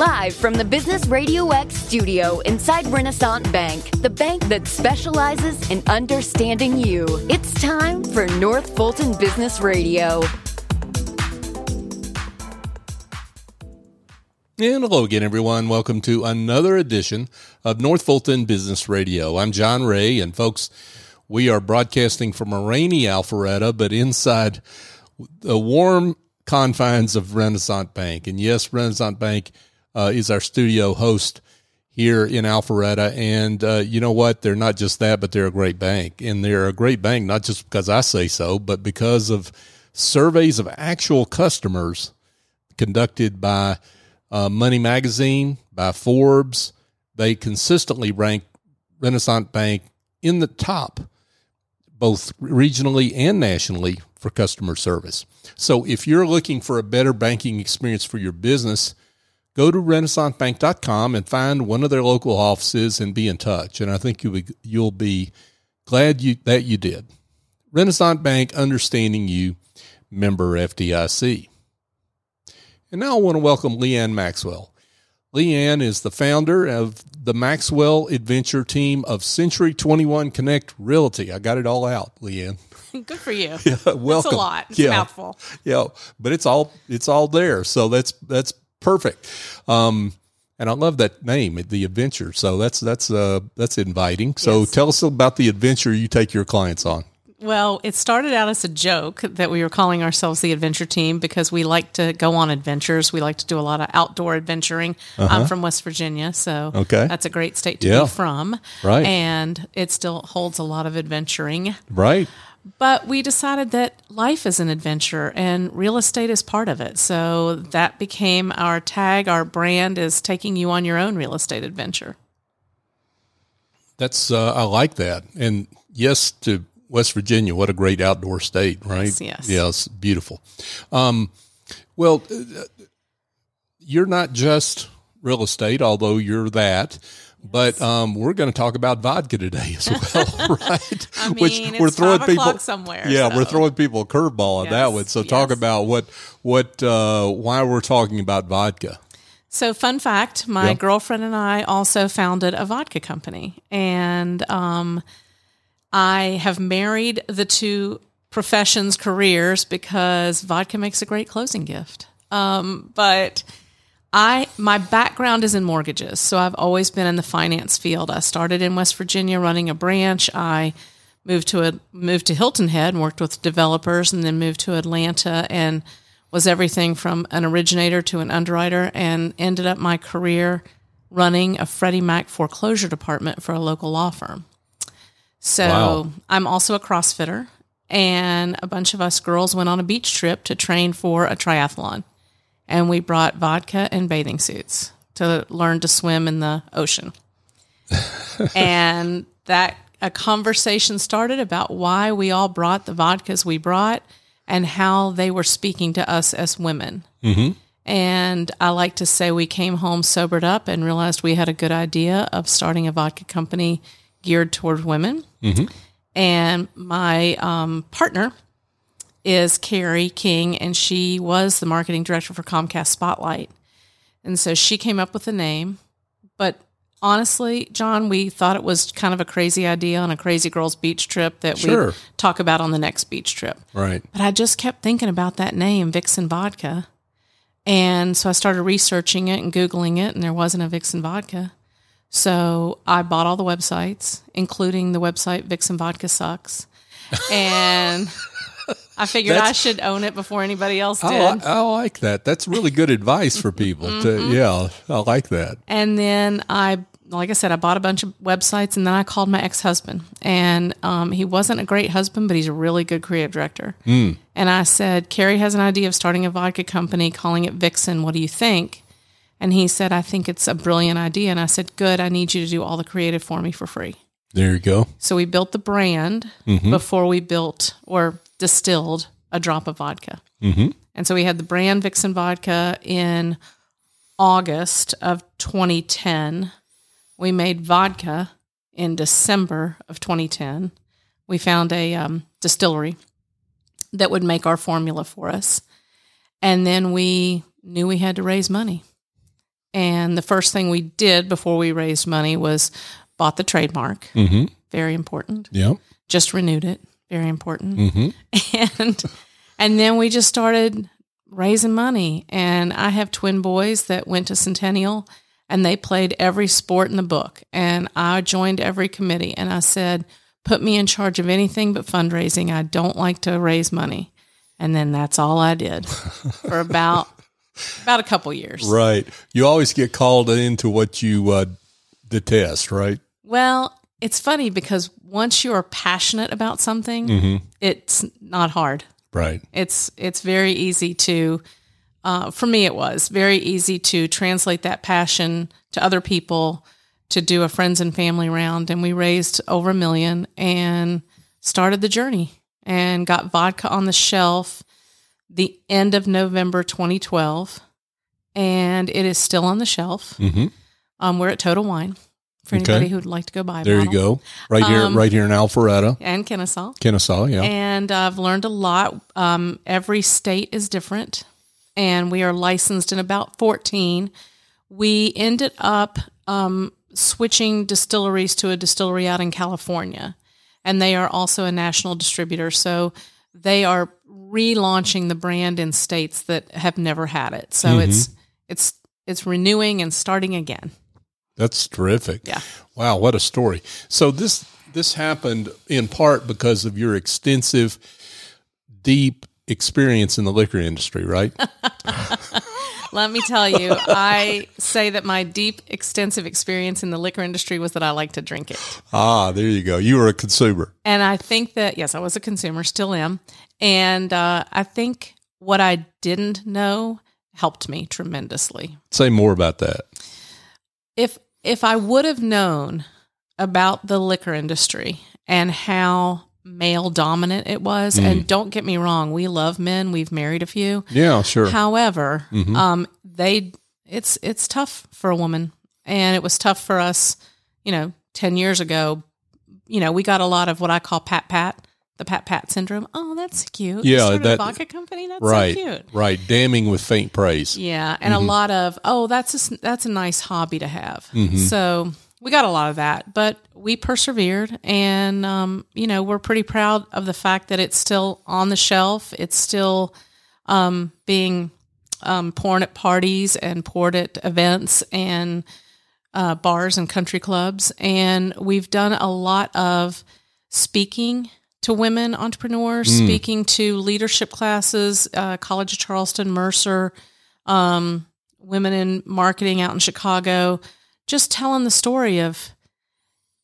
Live from the Business Radio X studio inside Renaissance Bank, the bank that specializes in understanding you. It's time for North Fulton Business Radio. And hello again, everyone. Welcome to another edition of North Fulton Business Radio. I'm John Ray, and folks, we are broadcasting from a rainy Alpharetta, but inside the warm confines of Renaissance Bank. And yes, Renaissance Bank uh, is our studio host here in Alpharetta. And uh, you know what? They're not just that, but they're a great bank. And they're a great bank, not just because I say so, but because of surveys of actual customers conducted by uh, Money Magazine, by Forbes. They consistently rank Renaissance Bank in the top, both regionally and nationally, for customer service. So if you're looking for a better banking experience for your business, go to renaissancebank.com and find one of their local offices and be in touch. And I think you'll be, you'll be glad you, that you did. Renaissance Bank, understanding you, member FDIC. And now I want to welcome Leanne Maxwell. Leanne is the founder of the Maxwell Adventure Team of Century 21 Connect Realty. I got it all out, Leanne. Good for you. Yeah, welcome. It's a lot. It's yeah. mouthful. Yeah, but it's all it's all there. So that's that's perfect. Um, and I love that name, the adventure. So that's that's uh that's inviting. So Yes. tell us about the adventure you take your clients on. Well, it started out as a joke that we were calling ourselves the adventure team because we like to go on adventures. We like to do a lot of outdoor adventuring. I'm from West Virginia, so Uh-huh. Okay. that's a great state to Yeah. be from. Right. And it still holds a lot of adventuring. Right. But we decided that life is an adventure and real estate is part of it. So that became our tag. Our brand is taking you on your own real estate adventure. That's uh, I like that. And yes, to West Virginia, what a great outdoor state, right? Yes, yes. Yeah, it's beautiful. Um, well, uh, you're not just real estate, although you're that. But um, we're going to talk about vodka today as well, right? I mean, it's throwing people somewhere, Yeah, we're throwing people a curveball on that one. So talk about what what uh, why we're talking about vodka. So, fun fact my Yeah. girlfriend and I also founded a vodka company. And um, I have married the two professions, careers, because vodka makes a great closing gift. Um, but I my background is in mortgages, so I've always been in the finance field. I started in West Virginia running a branch. I moved to a moved to Hilton Head and worked with developers, and then moved to Atlanta and was everything from an originator to an underwriter, and ended up my career running a Freddie Mac foreclosure department for a local law firm. So Wow. I'm also a CrossFitter, and a bunch of us girls went on a beach trip to train for a triathlon. And we brought vodka and bathing suits to learn to swim in the ocean. and that a conversation started about why we all brought the vodkas we brought and how they were speaking to us as women. And I like to say we came home sobered up and realized we had a good idea of starting a vodka company geared toward women. And my um, partner is Carrie King, and she was the marketing director for Comcast Spotlight. And so she came up with the name. But honestly, John, we thought it was kind of a crazy idea on a crazy girls beach trip that Sure. we talk about on the next beach trip. Right. But I just kept thinking about that name, Vixen Vodka. And so I started researching it and Googling it, and there wasn't a Vixen Vodka. So I bought all the websites, including the website Vixen Vodka Sucks. And I figured I should own it before anybody else I, did. li- I like that. That's really good advice for people. Mm-hmm. To, yeah, I like that. And then I, like I said, I bought a bunch of websites and then I called my ex husband. And um, he wasn't a great husband, but he's a really good creative director. And I said, Carrie has an idea of starting a vodka company, calling it Vixen. What do you think? And he said, I think it's a brilliant idea. And I said, Good, I need you to do all the creative for me for free. There you go. So we built the brand before we built or distilled a drop of vodka. Mhm. And so we had the brand Vixen Vodka in August of 2010. We made vodka in December of 2010. We found a um, distillery that would make our formula for us. And then we knew we had to raise money. And the first thing we did before we raised money was bought the trademark. Mm-hmm. Very important. Yeah. Just renewed it. Very important. Mm-hmm. And and then we just started raising money. And I have twin boys that went to Centennial and they played every sport in the book. And I joined every committee and I said, put me in charge of anything but fundraising. I don't like to raise money. And then that's all I did for about about a couple years. Right. You always get called into what you uh, detest, right? Well, it's funny because once you are passionate about something, it's not hard. Right. It's it's very easy to, uh, for me, it was very easy to translate that passion to other people, to do a friends and family round, and we raised over a million and started the journey and got vodka on the shelf the end of November 2012, and it is still on the shelf. Mm-hmm. Um, we're at Total Wine for Okay. anybody who'd like to go buy. There you go. Right here, Um, right here in Alpharetta, And Kennesaw. Kennesaw. Yeah. And I've learned a lot. Um, every state is different, and we are licensed in about 14. We ended up um, switching distilleries to a distillery out in California, and they are also a national distributor. So they are relaunching the brand in states that have never had it. So it's it's it's renewing and starting again. That's terrific. Yeah. Wow, what a story. So this this happened in part because of your extensive, deep experience in the liquor industry, right? Let me tell you, I say that my deep, extensive experience in the liquor industry was that I like to drink it. ah, there you go. You were a consumer. And I think that, yes, I was a consumer, still am. And uh, I think what I didn't know helped me tremendously. Say more about that. If if I would have known about the liquor industry and how male dominant it was, and don't get me wrong, we love men. We've married a few. Yeah, sure. However, um, they it's it's tough for a woman, and it was tough for us. You know, ten years ago, you know, we got a lot of what I call pat pat, the pat pat syndrome. Oh, that's cute. Yeah, that- vodka company. That's right. so cute. Right. Damning with faint praise. Yeah, and a lot of oh, that's a, that's a nice hobby to have. Mm-hmm. So we got a lot of that, but we persevered, and um, you know we're pretty proud of the fact that it's still on the shelf. It's still um, being um, poured at parties and poured at events and uh, bars and country clubs, and we've done a lot of speaking to women entrepreneurs, speaking to leadership classes, uh, College of Charleston, Mercer, um, women in marketing out in Chicago, just telling the story of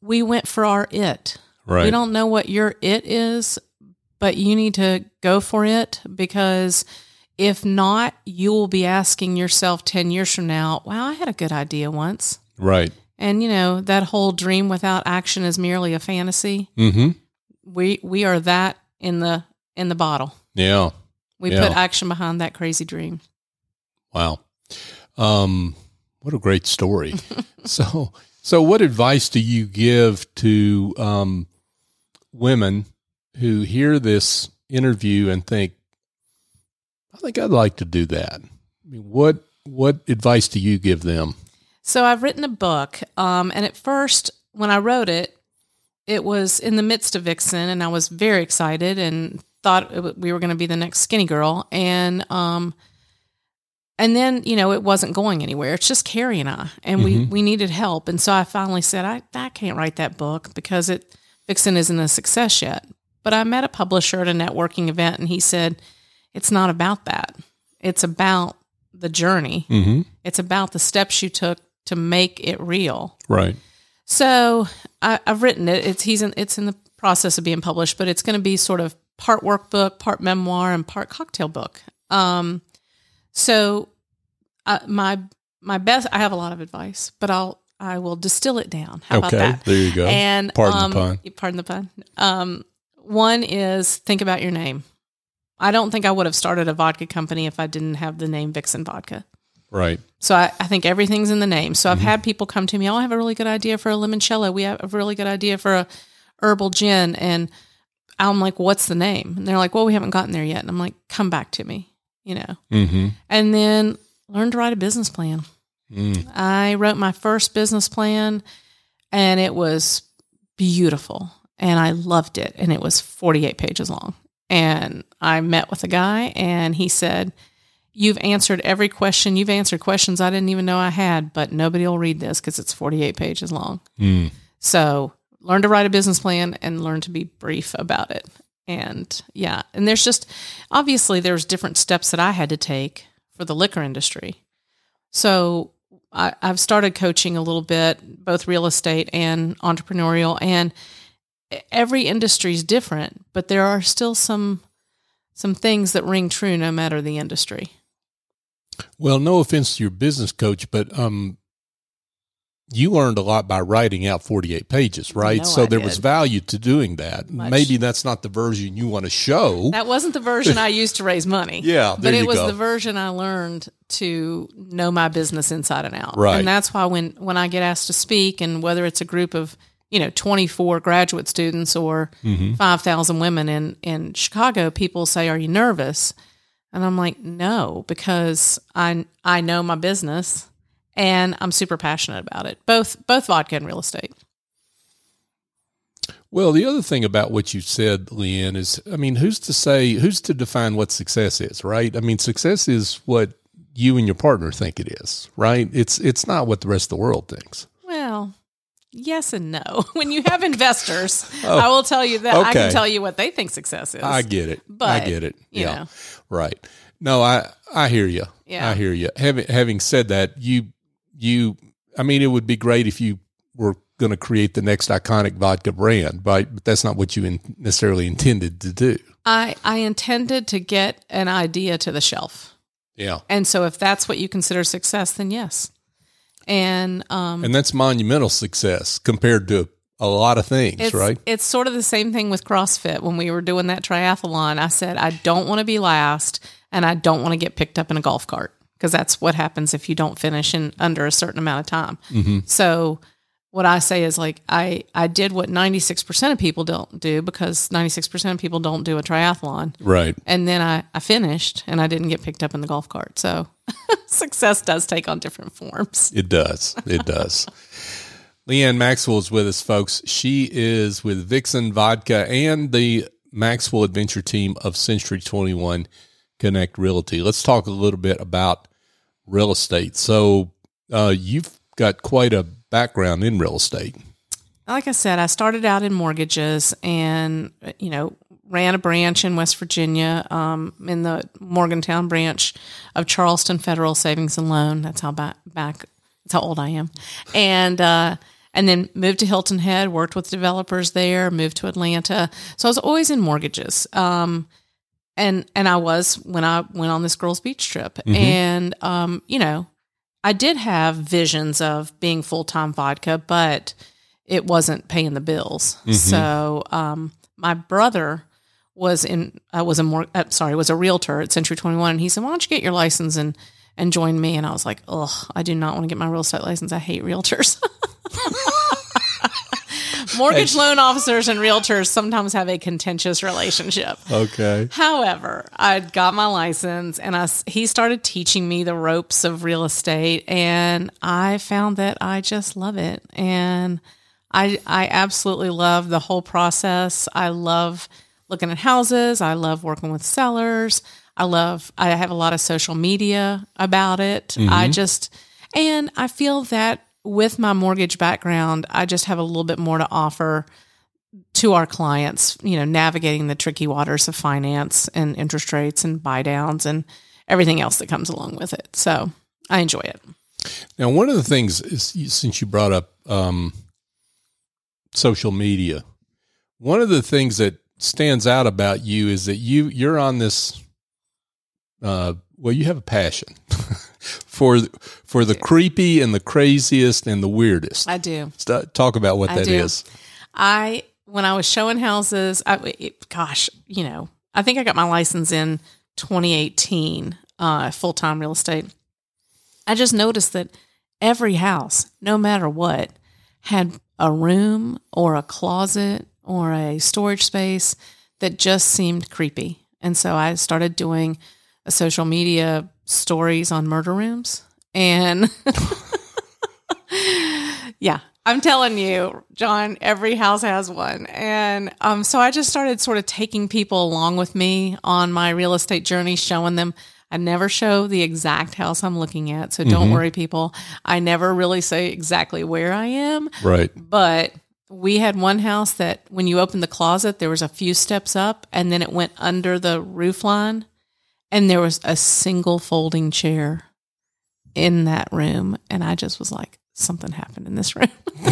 we went for our it. Right. We don't know what your it is, but you need to go for it because if not, you will be asking yourself 10 years from now, wow, I had a good idea once. Right. And you know, that whole dream without action is merely a fantasy. Mm-hmm. We we are that in the in the bottle. Yeah. We Yeah. put action behind that crazy dream. Wow. Um, what a great story. so, so what advice do you give to um, women who hear this interview and think, I think I'd like to do that? I mean, what what advice do you give them? So I've written a book, um, and at first, when I wrote it, it was in the midst of Vixen, and I was very excited and thought w- we were going to be the next Skinnygirl, and um, and then you know it wasn't going anywhere. It's just Carrie and I, and we we needed help, and so I finally said, I I can't write that book because it Vixen isn't a success yet. But I met a publisher at a networking event, and he said, it's not about that. It's about the journey. Mm-hmm. It's about the steps you took to make it real. Right. So I, I've written it. It's he's in, it's in the process of being published, but it's going to be sort of part workbook, part memoir, and part cocktail book. Um, so uh, my my best. I have a lot of advice, but I'll I will distill it down. How about okay. that? There you go. And Pardon um, the pun. Pardon the pun. Um, one is think about your name. I don't think I would have started a vodka company if I didn't have the name Vixen Vodka. Right. So I, I think everything's in the name. So Mm-hmm. I've had people come to me, oh, I have a really good idea for a limoncello. We have a really good idea for a herbal gin. And I'm like, what's the name? And they're like, well, we haven't gotten there yet. And I'm like, come back to me, you know. Mm-hmm. And then learn to write a business plan. I wrote my first business plan and it was beautiful and I loved it. And it was 48 pages long. And I met with a guy and he said, You've answered every question. You've answered questions I didn't even know I had, but nobody will read this because it's 48 pages long. Mm. So learn to write a business plan and learn to be brief about it. And yeah, and there's just obviously there's different steps that I had to take for the liquor industry. So I, I've started coaching a little bit, both real estate and entrepreneurial, and every industry is different, but there are still some some things that ring true no matter the industry. Well, no offense to your business coach, but um, you learned a lot by writing out 48 pages, right? know so I there was value to doing that. Much. Maybe that's not the version you want to show. That wasn't the version I used to raise money. Yeah, but it was go. the version I learned to know my business inside and out. Right. And that's why when when I get asked to speak, and whether it's a group of you know twenty four graduate students or Mm-hmm. thousand women in in Chicago, people say, "Are you nervous?" And I'm like, "No," because I I know my business and I'm super passionate about it. Both both vodka and real estate. Well, the other thing about what you said, Leanne, is I mean, who's to say, who's to define what success is, right? I mean, success is what you and your partner think it is, right? It's it's not what the rest of the world thinks. Well, yes and no. When you have investors, oh, I will tell you that I Oh. can tell you what they think success is. I get it. But I get it. Yeah. know. Right. No, I I hear you. Yeah. I hear you. Having having said that, you you I mean, it would be great if you were going to create the next iconic vodka brand, right? But that's not what you in, necessarily intended to do. I I intended to get an idea to the shelf. Yeah. And so if that's what you consider success, then yes. And um And that's monumental success compared to a lot of things, it's, right? it's sort of the same thing with CrossFit. When we were doing that triathlon, I said, I don't want to be last and I don't want to get picked up in a golf cart because that's what happens if you don't finish in under a certain amount of time. Mm-hmm. So what I say is like I I did what 96% of people don't do because 96% of people don't do a triathlon. Right. And then I, I finished and I didn't get picked up in the golf cart. So success does take on different forms. It does. It does. Leanne Maxwell is with us, folks. She is with Vixen Vodka and the Maxwell Adventure team of Century 21 Connect Realty. Let's talk a little bit about real estate. So, uh, you've got quite a background in real estate. Like I said, I started out in mortgages and, you know, ran a branch in West Virginia um, in the Morgantown branch of Charleston Federal Savings and Loan. That's how back, back that's how old I am. And, uh, and then moved to Hilton Head, worked with developers there, moved to Atlanta. So I was always in mortgages. Um, and and I was when I went on this girls' beach trip, and um, you know, I did have visions of being full time vodka, but it wasn't paying the bills. So um, my brother was in uh, was a more uh, sorry was a realtor at Century Twenty One, and he said, "Why don't you get your license and and join me?" And I was like, "Ugh, I do not want to get my real estate license. I hate realtors." Mortgage loan officers and realtors sometimes have a contentious relationship. Okay. However, I got my license and I, he started teaching me the ropes of real estate and I found that I just love it. And I, I absolutely love the whole process. I love looking at houses. I love working with sellers. I love, I have a lot of social media about it. I mm-hmm. just, and I feel that with my mortgage background, I just have a little bit more to offer to our clients, you know, navigating the tricky waters of finance and interest rates and buy downs and everything else that comes along with it. So I enjoy it. Now, one of the things is since you brought up um, social media, one of the things that stands out about you is that you you're on this. Uh, well, you have a passion for for the creepy and the craziest and the weirdest. I do. St- Talk about what I that do. is. I when I was showing houses, I, it, gosh, you know, I think I got my license in 2018, uh, full time real estate. I just noticed that every house, no matter what, had a room or a closet or a storage space that just seemed creepy, and so I started doing a social media stories on murder rooms And yeah, I'm telling you, John, every house has one. And um, so I just started sort of taking people along with me on my real estate journey, showing them. I never show the exact house I'm looking at. So don't worry, people. I never really say exactly where I am. Right. But we had one house that when you opened the closet, there was a few steps up and then it went under the roof line and there was a single folding chair in that room. And I just was like, something happened in this room.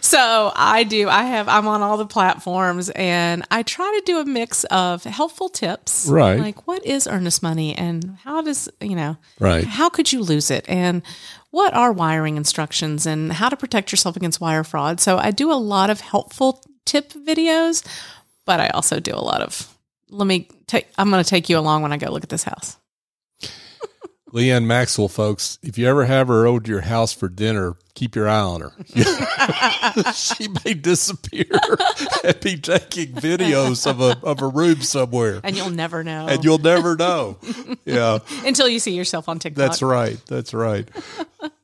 so I do, I have, I'm on all the platforms and I try to do a mix of helpful tips. Right. Like what is earnest money and how does, you know, Right. how could you lose it and what are wiring instructions and how to protect yourself against wire fraud so i do a lot of helpful tip videos but i also do a lot of let me take i'm going to take you along when i go look at this house Leanne Maxwell, folks, if you ever have her over to your house for dinner, keep your eye on her. she may disappear and be taking videos of a of a room somewhere, and you'll never know and you'll never know. Yeah, until you see yourself on tiktok that's right. That's right.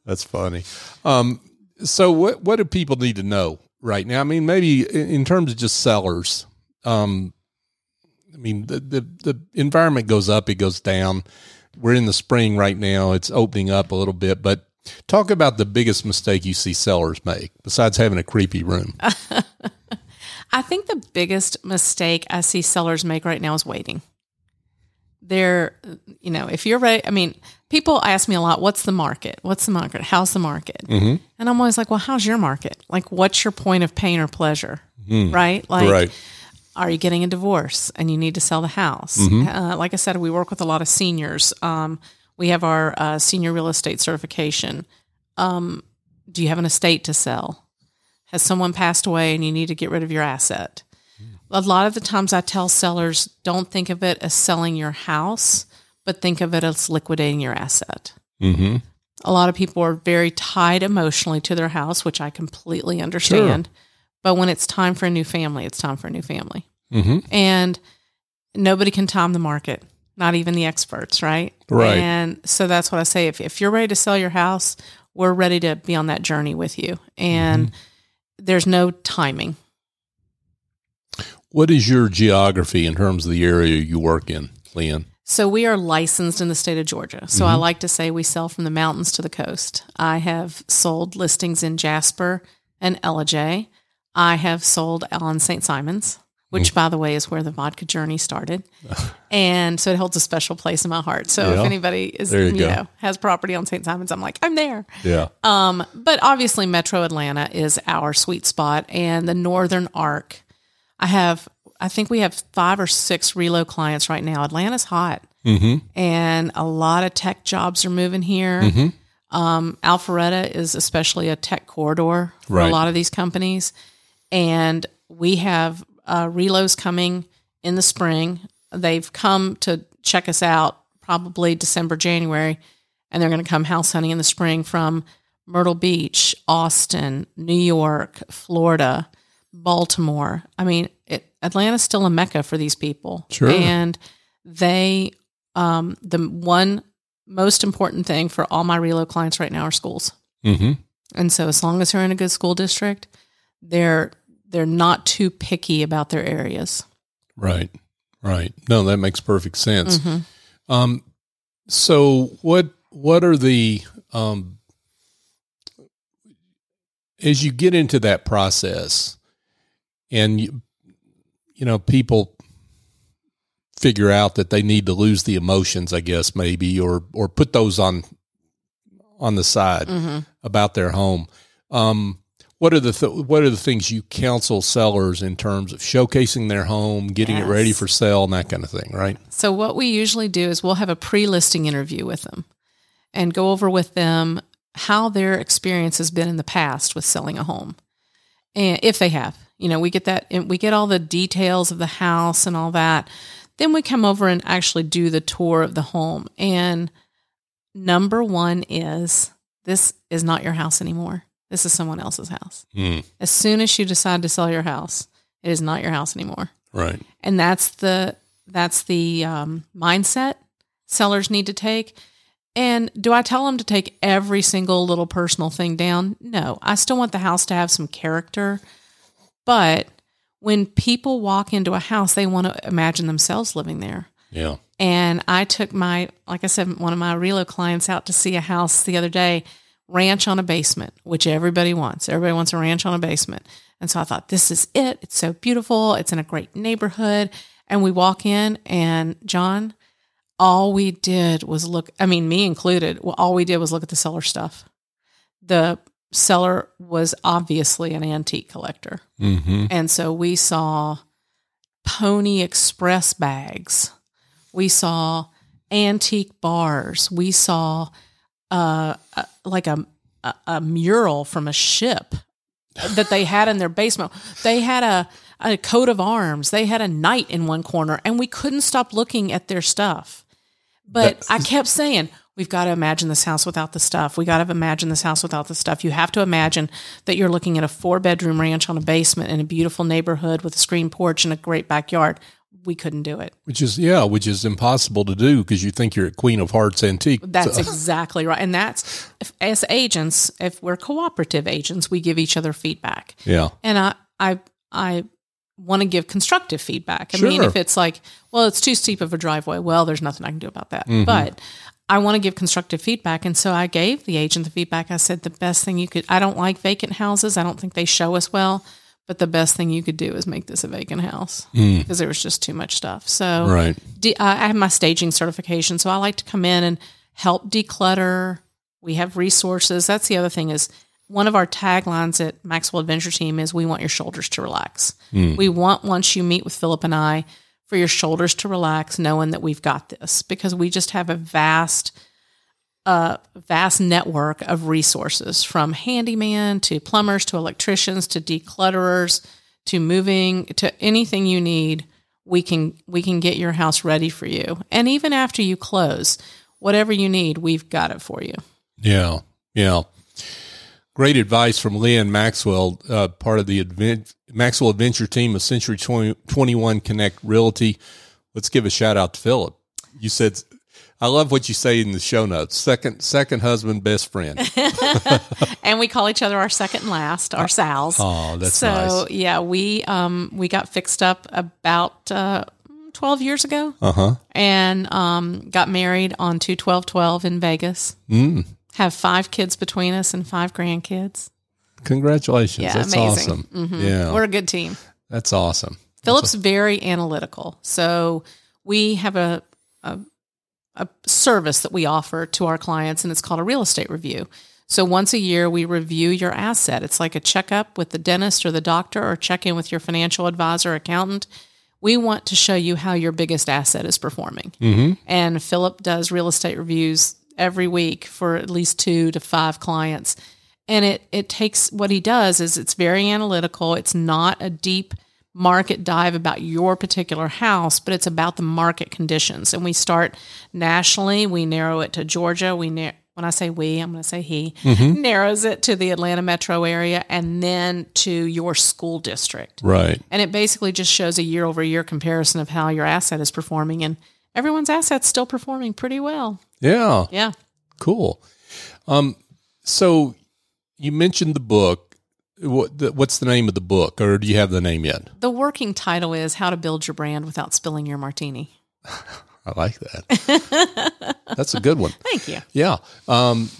That's funny. Um, so what what do people need to know right now? I mean, maybe in in terms of just sellers. Um, I mean, the, the the environment goes up, it goes down. We're in the spring right now; it's opening up a little bit. But talk about the biggest mistake you see sellers make, besides having a creepy room. I think the biggest mistake I see sellers make right now is waiting. They're, you know, if you're ready, I mean, people ask me a lot, what's the market? What's the market? How's the market? Mm-hmm. And I'm always like, well, how's your market? Like, what's your point of pain or pleasure? Hmm. Right? Like, right. Are you getting a divorce and you need to sell the house? Uh, like I said, we work with a lot of seniors. Um, we have our uh, senior real estate certification. Um, do you have an estate to sell? Has someone passed away and you need to get rid of your asset? A lot of the times I tell sellers don't think of it as selling your house, but think of it as liquidating your asset. Mm-hmm. A lot of people are very tied emotionally to their house, which I completely understand. But when it's time for a new family, it's time for a new family. Mm-hmm. And nobody can time the market, not even the experts, right? Right. And so that's what I say. If, if you're ready to sell your house, we're ready to be on that journey with you. And there's no timing. What is your geography in terms of the area you work in, Leanne? So we are licensed in the state of Georgia. So I like to say we sell from the mountains to the coast. I have sold listings in Jasper and Ellijay. I have sold on St. Simon's, which by the way is where the vodka journey started. and so it holds a special place in my heart. So Yeah. if anybody is There you you, know has property on St. Simon's, I'm like, I'm there. Yeah. Um, but obviously, Metro Atlanta is our sweet spot, and the Northern Arc. I have, I think we have five or six relo clients right now. Atlanta's hot, Mm-hmm. and a lot of tech jobs are moving here. Um, Alpharetta is especially a tech corridor for Right. a lot of these companies, and we have uh, relos coming in the spring. They've come to check us out probably December, January, and they're going to come house hunting in the spring from Myrtle Beach, Austin, New York, Florida, Baltimore. I mean, it, Atlanta's still a mecca for these people. Sure. And they, um, the one most important thing for all my relo clients right now are schools. Mm-hmm. And so as long as they're in a good school district, they're they're not too picky about their areas. Right. Right. No, that makes perfect sense. Mhm. Um, so what what are the um, as you get into that process, and you, you know people figure out that they need to lose the emotions, I guess maybe, or or put those on on the side Mhm. about their home. Um, what are the th- what are the things you counsel sellers in terms of showcasing their home, getting it ready for sale, and that kind of thing, right? So what we usually do is we'll have a pre-listing interview with them and go over with them how their experience has been in the past with selling a home. And if they have, you know, we get that and we get all the details of the house and all that. Then we come over and actually do the tour of the home. And number 1 is this is not your house anymore. This is someone else's house. Mm, As soon as you decide to sell your house, it is not your house anymore right. and that's the that's the um, mindset sellers need to take And do I tell them to take every single little personal thing down? No. I still want the house to have some character. But when people walk into a house, they want to imagine themselves living there. Yeah. And I took my, like I said, one of my Relo clients out to see a house the other day, ranch on a basement, which everybody wants. Everybody wants a ranch on a basement. And so I thought, this is it. It's so beautiful. It's in a great neighborhood. And we walk in, and John, all we did was look, I mean, me included, all we did was look at the seller stuff. The seller was obviously an antique collector. Mm-hmm. And so we saw Pony Express bags. We saw antique bars. We saw uh, like a, a, a mural from a ship that they had in their basement. They had a, a coat of arms. They had a knight in one corner, and we couldn't stop looking at their stuff. But I kept saying, we've got to imagine this house without the stuff. We got to imagine this house without the stuff. You have to imagine that you're looking at a four bedroom ranch on a basement in a beautiful neighborhood with a screen porch and a great backyard. We couldn't do it. Which is yeah, which is impossible to do because you think you're at Queen of Hearts Antique. That's So- exactly right. And that's if, as agents, if we're cooperative agents, we give each other feedback. yeah. and I I I want to give constructive feedback. I mean, if it's like, well, it's too steep of a driveway, well, there's nothing I can do about that. Mm-hmm. But I want to give constructive feedback, and so I gave the agent the feedback. I said the best thing you could. I don't like vacant houses. I don't think they show us well. But the best thing you could do is make this a vacant house because there was just too much stuff. So Mm. Right. de- I have my staging certification, so I like to come in and help declutter. We have resources. That's the other thing is one of our taglines at Maxwell Adventure Team is we want your shoulders to relax. We want once you meet with Philip and I for your shoulders to relax, knowing that we've got this because we just have a vast a vast network of resources from handyman to plumbers to electricians to declutterers to moving to anything you need we can we can get your house ready for you and even after you close whatever you need we've got it for you Yeah. Yeah. Great advice from Leanne Maxwell, uh, part of the advent- Maxwell Adventure team of Century 20, 21 Connect Realty. Let's give a shout out to Philip. You said, I love what you say in the show notes. Second, second husband, best friend. and we call each other our second and last our sals Oh, that's so nice. yeah we um we got fixed up about uh 12 years ago Uh huh. and um got married on 2 12 12 in vegas Mm. have five kids between us and five grandkids. Congratulations. Yeah, that's amazing. awesome. Yeah. We're a good team. that's awesome. Philip's very analytical. So we have a, a a service that we offer to our clients and it's called a real estate review. So once a year we review your asset. It's like a checkup with the dentist or the doctor or check in with your financial advisor, accountant. We want to show you how your biggest asset is performing. Mm-hmm. And Philip does real estate reviews every week for at least 2 to 5 clients. And it it takes what he does is it's very analytical. It's not a deep market dive about your particular house, but it's about the market conditions. And we start nationally. We narrow it to Georgia. We nar- when I say we, I'm going to say he narrows it to the Atlanta metro area, and then to your school district. Right. And it basically just shows a year over year comparison of how your asset is performing, and everyone's asset's still performing pretty well. Yeah. Yeah. Cool. Um, so you mentioned the book. What, the, what's the name of the book, or do you have the name yet? The working title is How to Build Your Brand Without Spilling Your Martini. I like that. That's a good one. Thank you. Yeah. Um,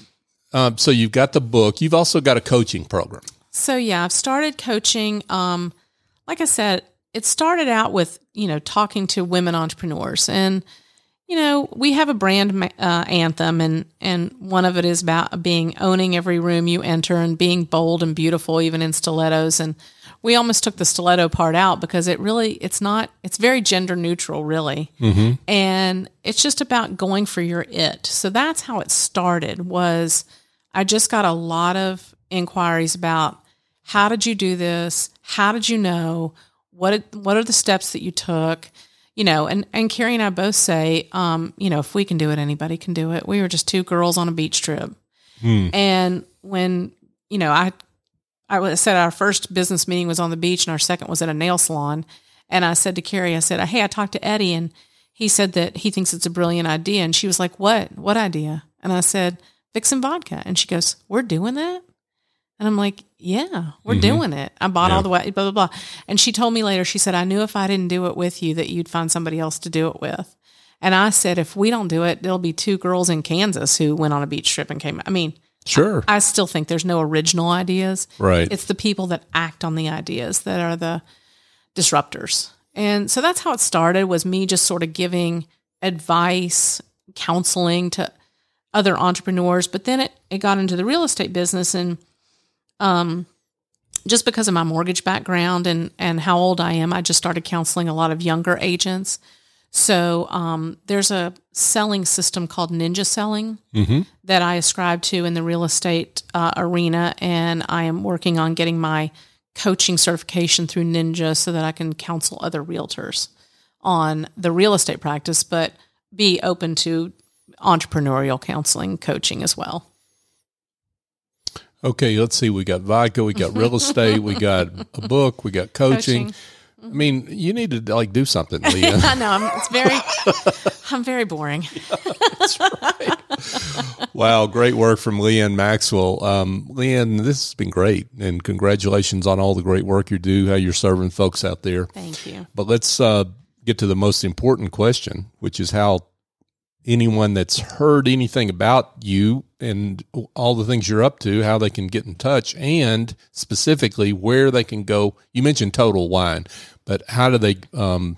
um, so you've got the book. You've also got a coaching program. So yeah, I've started coaching. Um, like I said, it started out with you know talking to women entrepreneurs, and you know we have a brand uh, anthem, and and one of it is about being owning every room you enter and being bold and beautiful, even in stilettos. And we almost took the stiletto part out because it really it's not it's very gender neutral, really, and it's just about going for your it. So that's how it started. Was I just got a lot of inquiries about how did you do this? How did you know? What what are the steps that you took? You know, and and Carrie and I both say, um, you know, if we can do it, anybody can do it. We were just two girls on a beach trip, and when you know, I I said our first business meeting was on the beach, and our second was at a nail salon. And I said to Carrie, I said, "Hey, I talked to Eddie, and he said that he thinks it's a brilliant idea." And she was like, "What? What idea?" And I said, Vixen vodka. And she goes, We're doing that? And I'm like, Yeah, we're mm-hmm. doing it. I bought Yeah. all the way, blah, blah, blah. And she told me later, she said, I knew if I didn't do it with you that you'd find somebody else to do it with. And I said, if we don't do it, there'll be two girls in Kansas who went on a beach trip and came. I mean, Sure. I still think there's no original ideas. Right. It's the people that act on the ideas that are the disruptors. And so that's how it started was me just sort of giving advice, counseling to other entrepreneurs, but then it, it got into the real estate business and um just because of my mortgage background and and how old I am, I just started counseling a lot of younger agents. So um, there's a selling system called Ninja Selling that I ascribe to in the real estate uh, arena, and I am working on getting my coaching certification through Ninja so that I can counsel other realtors on the real estate practice, but be open to entrepreneurial counseling coaching as well. Okay, let's see. We got vodka, we got real estate, we got a book, we got coaching. Coaching. I mean, you need to like do something, Leah. I know I'm, it's very, I'm very boring. wow, great work from Leanne Maxwell. Um, Leanne, this has been great, and congratulations on all the great work you do, how you're serving folks out there. Thank you. But let's uh, get to the most important question, which is how anyone that's heard anything about you and all the things you're up to, how they can get in touch, and specifically where they can go. You mentioned Total Wine, but how do they um,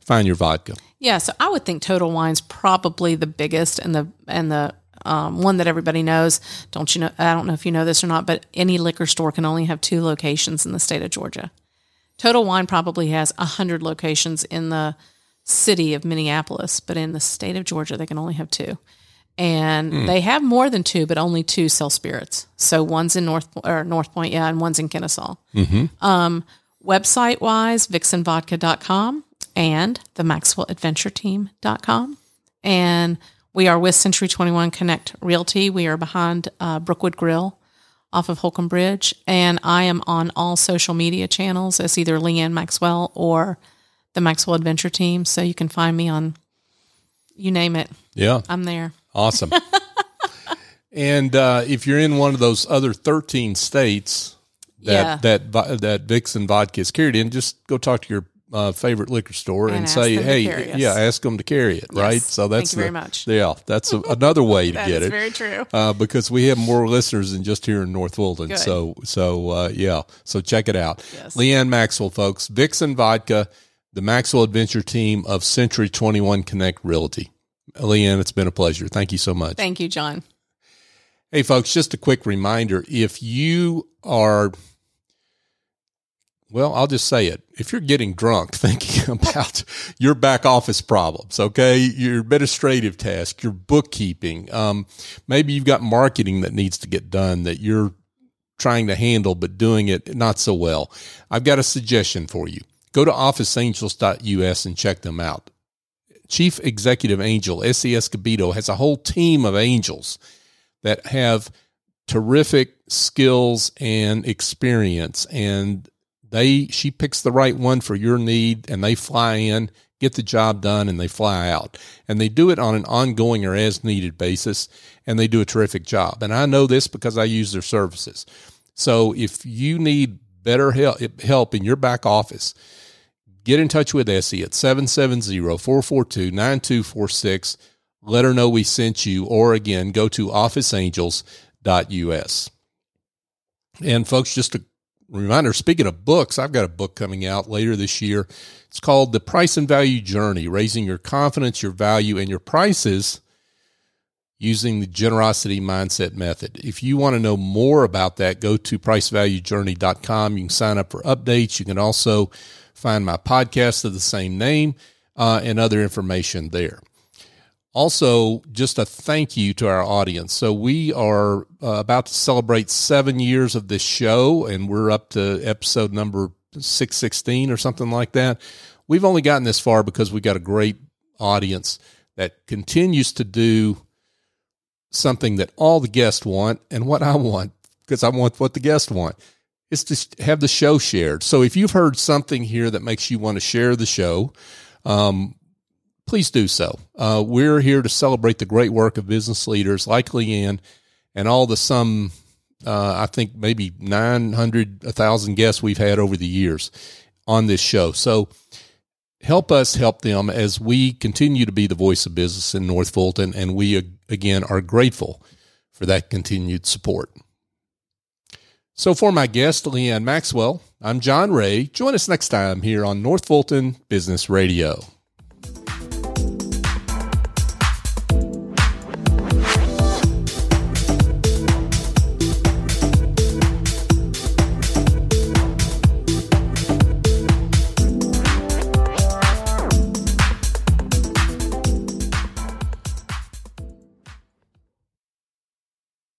find your vodka? Yeah, so I would think Total Wine's probably the biggest and the and the um, one that everybody knows. Don't you know? I don't know if you know this or not, but any liquor store can only have two locations in the state of Georgia. Total Wine probably has hundred locations in the city of Minneapolis, but in the state of Georgia, they can only have two. And they have more than two, but only two sell spirits. So one's in North or North Point, yeah, and one's in Kennesaw. Um, website wise, vixenvodka.com and the maxwelladventureteam.com. And we are with Century 21 Connect Realty. We are behind uh, Brookwood Grill off of Holcomb Bridge. And I am on all social media channels as either Leanne Maxwell or the Maxwell Adventure Team. So you can find me on, you name it, Yeah, I'm there. awesome. and uh, if you're in one of those other 13 states that Yeah. that that Vixen vodka is carried in, just go talk to your uh, favorite liquor store and, And say, "Hey, yeah, ask them to carry it." Right. So that's you very much. Yeah, that's a, another way to get it. very true. uh, because we have more listeners than just here in North Fulton. Good. So, so uh, yeah, so check it out. Yes. Leanne Maxwell, folks, Vixen Vodka, the Maxwell Adventure Team of Century Twenty One Connect Realty. Leanne, it's been a pleasure. Thank you so much. Thank you, John. Hey, folks, just a quick reminder if you are, well, I'll just say it. If you're getting drunk thinking about your back office problems, okay, your administrative tasks, your bookkeeping, um, maybe you've got marketing that needs to get done that you're trying to handle but doing it not so well, I've got a suggestion for you. Go to officeangels.us and check them out. Chief Executive Angel, Essie Escobedo, has a whole team of angels that have terrific skills and experience and they she picks the right one for your need and they fly in get the job done and they fly out and they do it on an ongoing or as needed basis and they do a terrific job and i know this because i use their services so if you need better help, help in your back office get in touch with Essie at 770-442-9246 let her know we sent you, or again, go to officeangels.us. And folks, just a reminder, speaking of books, I've got a book coming out later this year. It's called The Price and Value Journey, Raising Your Confidence, Your Value, and Your Prices using the generosity mindset method. If you want to know more about that, go to pricevaluejourney.com. You can sign up for updates. You can also find my podcast of the same name uh, and other information there. Also, just a thank you to our audience. So, we are uh, about to celebrate seven years of this show, and we're up to episode number 616 or something like that. We've only gotten this far because we got a great audience that continues to do something that all the guests want and what I want, because I want what the guests want, is to have the show shared. So, if you've heard something here that makes you want to share the show, um, please do so. Uh, we're here to celebrate the great work of business leaders like Leanne and all the some, uh, I think maybe 900, 1,000 guests we've had over the years on this show. So help us help them as we continue to be the voice of business in North Fulton. And we, again, are grateful for that continued support. So, for my guest, Leanne Maxwell, I'm John Ray. Join us next time here on North Fulton Business Radio.